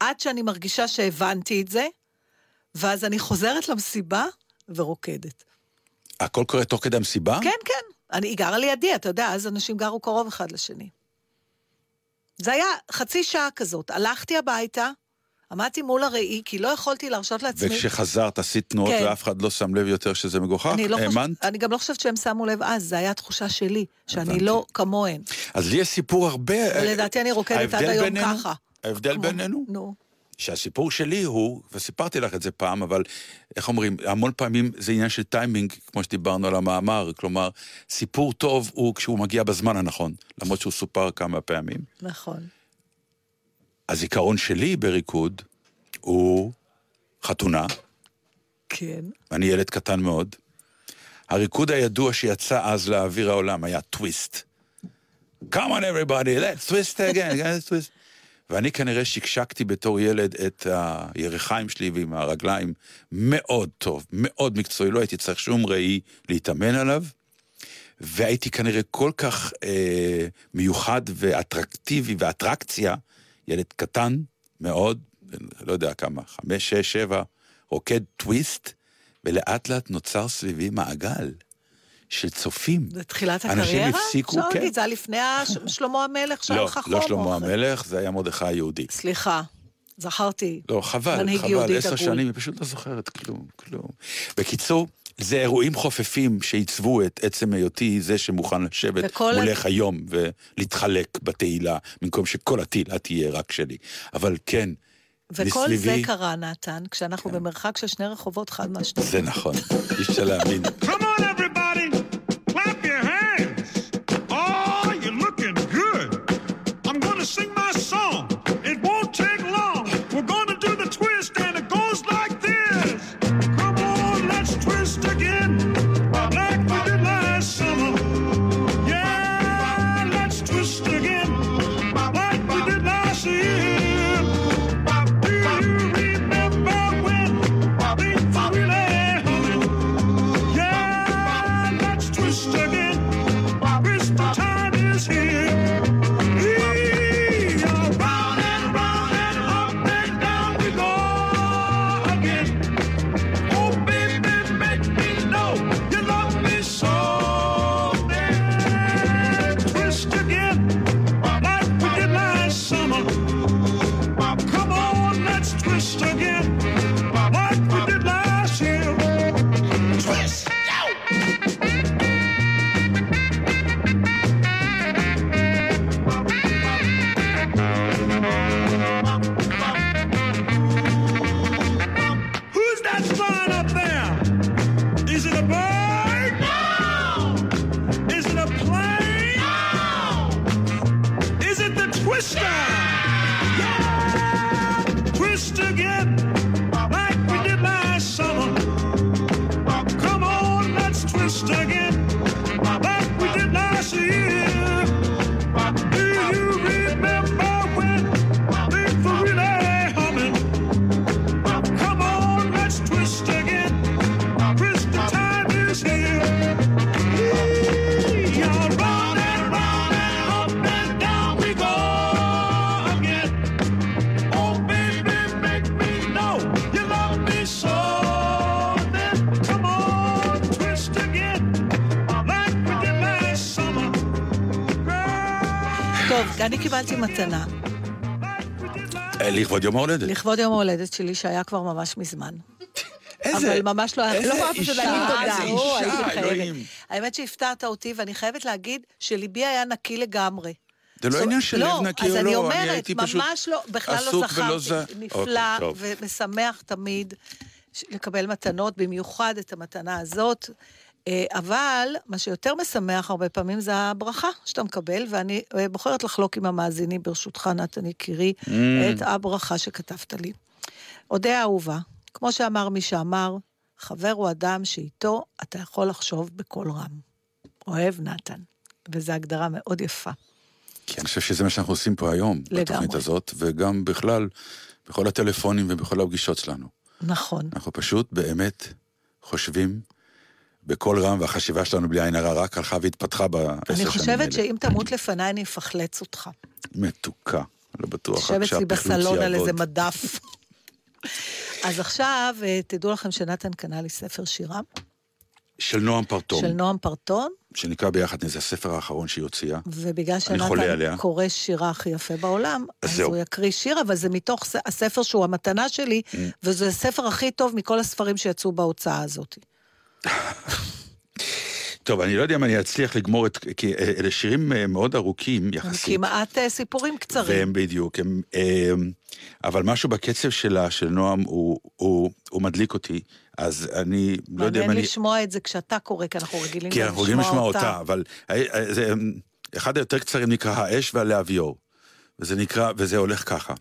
עד שאני מרגישה שהבנתי את זה, ואז אני חוזרת למסיבה ורוקדת. הכל קורה תוך כדי המסיבה? כן, כן. אני, היא גרה לידי, אתה יודע, אז אנשים גרו קרוב אחד לשני. זה היה חצי שעה כזאת. הלכתי הביתה, עמדתי מול הראי, כי לא יכולתי להרשות לעצמי... וכשחזרת עשית תנועות כן. ואף אחד לא שם לב יותר שזה מגוחך? אני, לא חוש... האמנת? אני גם לא חושבת שהם שמו לב אז, זו הייתה התחושה שלי, שאני הבנתי. לא כמוהן. אז לי יש סיפור הרבה... ולדעתי אני רוקדת עד היום בינינו- ככה. ההבדל כמו- בינינו? נו. שהסיפור שלי הוא, וסיפרתי לך את זה פעם, אבל איך אומרים, המון פעמים זה עניין של טיימינג, כמו שדיברנו על המאמר, כלומר, סיפור טוב הוא כשהוא מגיע בזמן הנכון, למרות שהוא סופר כמה פעמים. נכון. הזיכרון שלי בריקוד הוא חתונה, כן. אני ילד קטן מאוד. הריקוד הידוע שיצא אז לאוויר העולם היה טוויסט. Come on everybody, let's twist again, let's twist. ואני כנראה שקשקתי בתור ילד את הירכיים שלי ועם הרגליים מאוד טוב, מאוד מקצועי, לא הייתי צריך שום ראי להתאמן עליו, והייתי כנראה כל כך אה, מיוחד ואטרקטיבי ואטרקציה, ילד קטן מאוד, לא יודע כמה, חמש, שש, שבע, רוקד טוויסט, ולאט לאט נוצר סביבי מעגל של צופים. זה תחילת אנשים הקריירה? הפסיקו, אפשר כן. להגיד, זה היה לפני שלמה המלך, שהיה לא, לך חום. לא או שלמה? המלך, זה היה מרדכי היהודי. סליחה. זכרתי. לא, חבל, חבל, עשר. שנים, היא פשוט לא זוכרת כלום, כלום. בקיצור, זה אירועים חופפים שעיצבו את עצם היותי זה שמוכן לשבת מולך היום ולהתחלק בתהילה, במקום שכל התהילה תהיה רק שלי. אבל כן, וכל זה מסביבי- קרה, נתן, כשאנחנו במרחק של שני רחובות אחד מהשני. זה נכון, אי אפשר להאמין. Come on, everybody, קיבלתי מתנה, אה, לכבוד יום ההולדת. לכבוד יום ההולדת שלי, שהיה כבר ממש מזמן. איזה- אבל ממש לא היה... איזה לא אישה. איזה אישה, חייבת. אלוהים. האמת שהפתעת אותי, ואני חייבת להגיד שליבי היה נקי לגמרי. זה לא עניין של לא, לב נקי או אני לא, אומרת, הייתי פשוט ממש לא, בכלל לא זכרתי. נפלא, אוקיי, טוב. ומשמח תמיד לקבל מתנות, במיוחד את המתנה הזאת. אה, אבל מה שיותר משמח הרבה פעמים זה הברכה שאתה מקבל, ואני אה, בוחרת לחלוק עם המאזינים, ברשותך, נתן יקירי, Mm. את הברכה שכתבת לי. אודה האהובה, כמו שאמר מי שאמר, חבר הוא אדם שאיתו אתה יכול לחשוב בקול רם. אוהב נתן. וזו הגדרה מאוד יפה. כי אני חושב שזה מה שאנחנו עושים פה היום, לגמרי. בתוכנית הזאת, וגם בכלל, בכל הטלפונים ובכל הפגישות שלנו. נכון. אנחנו פשוט באמת חושבים בקול רם, והחשיבה שלנו בלי עין הרע רק הלכה והתפתחה בעשר שנים האלה. אני חושבת שאם תמות לפניי, אני אפחלץ אותך. מתוקה, לא בטוח, תשב רק אצלי שהפחלוץ בסלון על. איזה מדף. אז עכשיו, אה, תדעו לכם שנתן קנה לי ספר שירה, של נועם פרטום, של נועם פרטון, שנקרא ביחד, זה הספר האחרון שהיא הוציאה. ובגלל שנתן. קורא שירה הכי יפה בעולם, אז אז זהו. הוא יקריא שיר, אבל זה מתוך הספר שהוא המתנה שלי, Mm. וזה הספר הכי טוב מכל הספרים שיצאו בהוצאה הזאת. טוב, אני לא יודע אם אני אצליח לגמור את... כי אה, אלה שירים אה, מאוד ארוכים הם יחסית. כמעט אה, סיפורים קצרים. והם בדיוק, הם, אבל משהו בקצב שלה, של נועם, הוא, הוא, הוא מדליק אותי, אז אני לא יודע אם מעניין אני... לשמוע את זה כשאתה קורא, כי אנחנו רגילים כי גם אנחנו רגילים לשמוע אותה, אבל זה, אחד היותר קצרים נקרא האש והלהביור, וזה נקרא, וזה הולך ככה.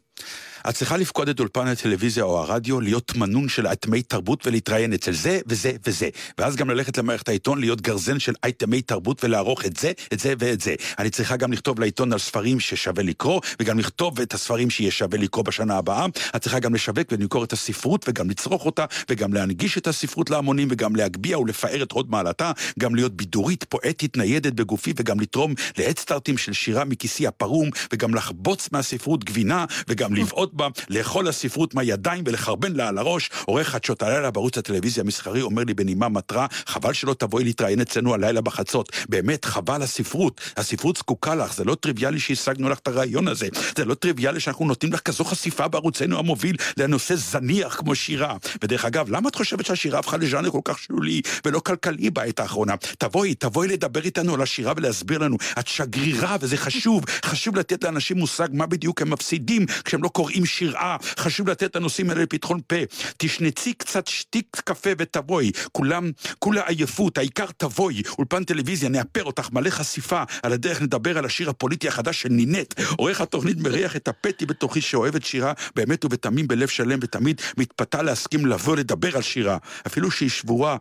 את צריכה לפקוד את אולפן הטלוויזיה או הרדיו, להיות מנון של אייטמי תרבות ולהתראיין אצל זה וזה וזה. ואז גם ללכת למערכת העיתון, להיות גרזן של אייטמי תרבות ולערוך את זה, את זה ואת זה. אני צריכה גם לכתוב לעיתון על ספרים ששווה לקרוא, וגם לכתוב את הספרים שיהיה שווה לקרוא בשנה הבאה. את צריכה גם לשווק ולמכור את הספרות, וגם לצרוך אותה, וגם להנגיש את הספרות להמונים, וגם להגביה ולפאר את הוד מעלתה, גם להיות בידורית, פואטית, ניידת בגופי, וגם לתרום להדסטארטים של שירה מכיסי הפרום, וגם לחבוץ מהספרות גבינה, וגם לבעוט בה, לאכול לספרות מהידיים ולחרבן לה על הראש. עורך חדשות הלילה בערוץ הטלוויזיה המסחרי אומר לי בנימה מטרה, חבל שלא תבואי להתראיין אצלנו הלילה בחצות. באמת, חבל הספרות. הספרות זקוקה לך, זה לא טריוויאלי שהשגנו לך את הרעיון הזה. זה לא טריוויאלי שאנחנו נותנים לך כזו חשיפה בערוצנו המוביל לנושא זניח כמו שירה. ודרך אגב, למה את חושבת שהשירה הפכה לז'אנר כל כך שולי ולא כלכלי בעת האחרונה? תבואי, תבואי לדבר איתנו על השירה ולהסביר לנו. את שגרירה וזה חשוב. חשוב לתת לאנשים מושג מה בדיוק הם מפסידים כשהם לא קוראים שירה. חשוב לתת את הנושאים האלה לפתחון פה. תשנצי קצת שתיק קפה ותבואי. כולם, כולה עייפות, העיקר תבואי. אולפן טלוויזיה, נאפר אותך מלא חשיפה. על הדרך נדבר על השיר הפוליטי החדש של נינט. עורך התוכנית מריח את הפטי בתוכי שאוהבת שירה באמת ובתמים בלב שלם ותמיד מתפתה להסכים לבוא לדבר על שירה. אפילו שהיא שבורה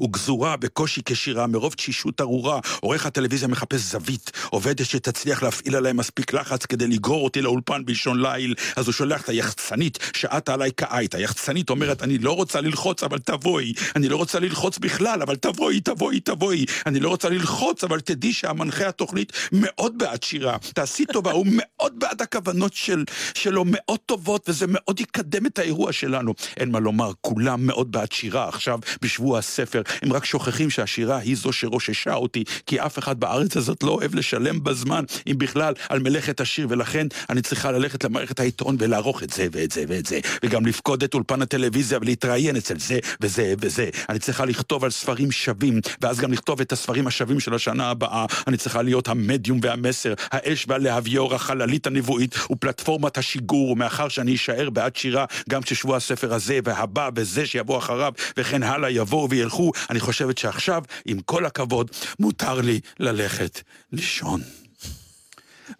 וגזורה בקושי כשירה מרוב תשישות ארורה. עורך הטלוויזיה מחפש זווית, עובדת שתצליח להפעיל עליי מספיק לחץ כדי לגרור אותי לאולפן באישון ליל, אז הוא שולח את היחצנית שעטה עליי כעית. היחצנית אומרת, אני לא רוצה ללחוץ, אבל תבואי. אני לא רוצה ללחוץ בכלל, אבל תבואי, תבואי, תבואי. אני לא רוצה ללחוץ, אבל תדעי שהמנחה התוכנית מאוד בעד שירה. תעשי טובה, הוא מאוד בעד הכוונות של, שלו, מאוד טובות, וזה מאוד יקדם את האירוע שלנו. אין מה לומר, כולם מאוד בעד שירה עכשיו בשבוע הספר. הם רק שוכחים שהשירה היא זו שרוששה אותי, כי אף אחד בארץ הזאת לא אוהב לשלם בזמן, אם בכלל, על מלאכת השיר, ולכן אני צריכה ללכת למערכת העיתון ולערוך את זה ואת זה ואת זה, וגם לפקוד את אולפן הטלוויזיה ולהתראיין אצל זה וזה וזה. אני צריכה לכתוב על ספרים שווים, ואז גם לכתוב את הספרים השווים של השנה הבאה. אני צריכה להיות המדיום והמסר, האש והלהביור, החללית הנבואית ופלטפורמת השיגור, ומאחר שאני אשאר בעד שירה גם כששבוע הספר הזה והבא וזה שיבוא אחריו וכן הלאה יבואו וילכו, אני חושבת שעכשיו, עם כל הכבוד, מותר לי ללכת לישון.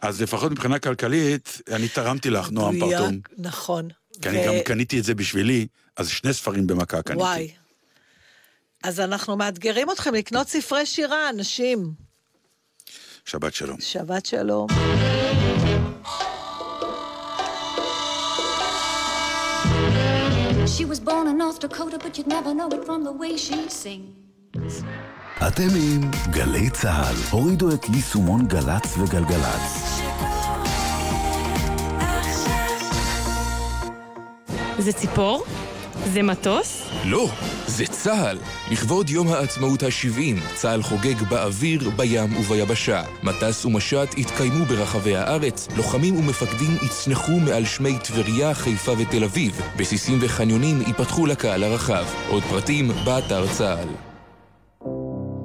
אז לפחות מבחינה כלכלית, אני תרמתי לך, נועם פרטום. נכון. כי אני גם קניתי את זה בשבילי, אז שני ספרים במכה קניתי. וואי. אז אנחנו מאתגרים אתכם לקנות ספרי שירה, אנשים. שבת שלום. שבת שלום. Was born in North Dakota, but you'd never know it from the way she sings. אתם עם גלי צה"ל. הורידו את יישומון גל"צ וגלגלצ. זה ציפור? זה מטוס? לא, זה צה"ל. לכבוד יום העצמאות ה-70, צה"ל חוגג באוויר, בים וביבשה. מטס ומשט התקיימו ברחבי הארץ, לוחמים ומפקדים יצנחו מעל שמי טבריה, חיפה ותל אביב. בסיסים וחניונים ייפתחו לקהל הרחב. עוד פרטים, באתר צה"ל.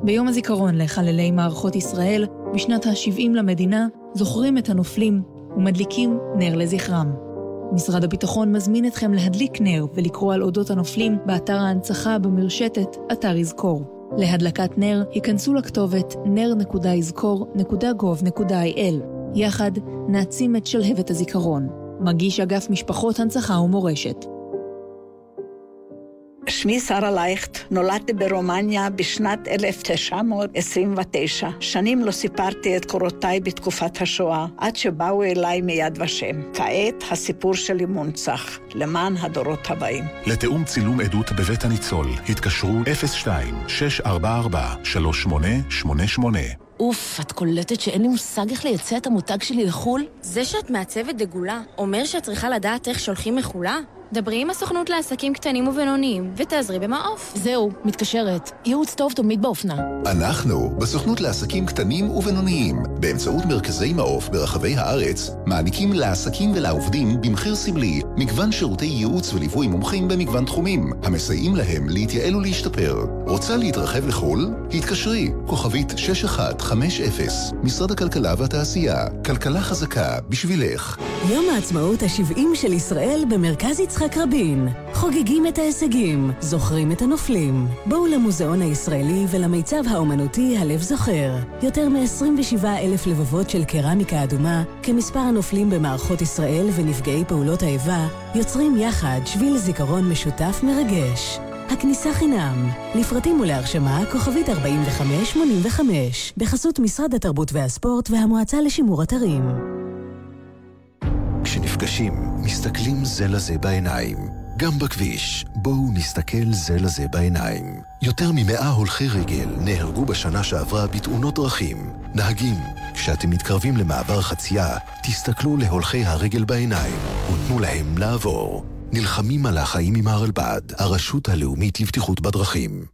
ביום הזיכרון לחללי מערכות ישראל, בשנת ה-70 למדינה, זוכרים את הנופלים ומדליקים נר לזכרם. משרד הביטחון מזמין אתכם להדליק נר ולקרוא על אודות הנופלים באתר ההנצחה במרשתת אתר יזכור. להדלקת נר, היכנסו לכתובת ner.יזכור.gov.il. יחד נעצים את שלהבת הזיכרון. מגיש אגף משפחות הנצחה ומורשת. שמי שרה לייכט, נולדתי ברומניה בשנת 1929. שנים לא סיפרתי את קורותיי בתקופת השואה, עד שבאו אליי מיד ושם. כעת הסיפור שלי מונצח, למען הדורות הבאים. לתיאום צילום עדות בבית הניצול, התקשרו 02-644-3888. אוף, את קולטת שאין לי מושג איך לייצא את המותג שלי לחו"ל? זה שאת מעצבת דגולה, אומר שאת צריכה לדעת איך שולחים מחולה? דברי עם הסוכנות לעסקים קטנים ובינוניים, ותעזרי במעוף. זהו, מתקשרת. ייעוץ טוב תמיד באופנה. אנחנו, בסוכנות לעסקים קטנים ובינוניים, באמצעות מרכזי מעוף ברחבי הארץ, מעניקים לעסקים ולעובדים במחיר סמלי מגוון שירותי ייעוץ וליווי מומחים במגוון תחומים, המסייעים להם להתייעל ולהשתפר. רוצה להתרחב לחו"ל? התקשרי, כוכבית 6150, משרד הכלכלה והתעשייה, כלכלה חזקה בשבילך. יום העצמאות ה-70 של ישראל במרכז יצחק רבין. חוגגים את ההישגים, זוכרים את הנופלים. בואו למוזיאון הישראלי ולמיצב האומנותי הלב זוכר. יותר מ-27 אלף לבבות של קרמיקה אדומה, כמספר הנופלים במערכות ישראל ונפגעי פעולות האיבה, יוצרים יחד שביל זיכרון משותף מרגש. הכניסה חינם. לפרטים ולהרשמה, כוכבית 4585, בחסות משרד התרבות והספורט והמועצה לשימור אתרים. כשנפגשים, מסתכלים זה לזה בעיניים. גם בכביש, בואו נסתכל זה לזה בעיניים. יותר ממאה הולכי רגל נהרגו בשנה שעברה בתאונות דרכים. נהגים, כשאתם מתקרבים למעבר חצייה, תסתכלו להולכי הרגל בעיניים ותנו להם לעבור. נלחמים על החיים עם הרלב"ד, הרשות הלאומית לבטיחות בדרכים.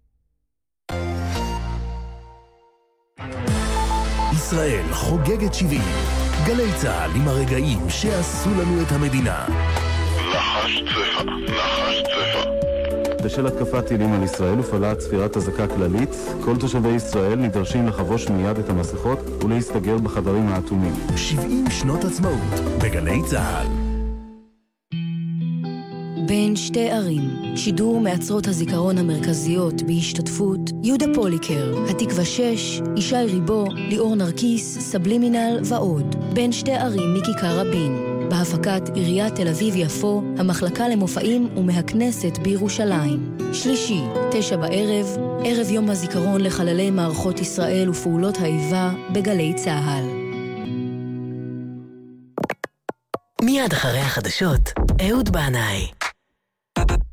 ישראל חוגגת 70. גלי צה"ל עם הרגעים שעשו לנו את המדינה. לחש צבע, לחש צבע. בשל התקפת טילים על ישראל הופעלה צפירת אזעקה כללית. כל תושבי ישראל נדרשים לחבוש מיד את המסכות ולהסתגר בחדרים האטומים. 70 שנות עצמאות בגלי צה"ל. בין שתי ערים, שידור מעצרות הזיכרון המרכזיות בהשתתפות יהודה פוליקר, התקווה 6, ישי ריבו, ליאור נרקיס, סבלימינל ועוד. בין שתי ערים מכיכר רבין, בהפקת עיריית תל אביב-יפו, המחלקה למופעים ומהכנסת בירושלים. שלישי, תשע בערב, ערב יום הזיכרון לחללי מערכות ישראל ופעולות האיבה בגלי צה"ל. מיד אחרי החדשות, אהוד בנאי. Bye-bye.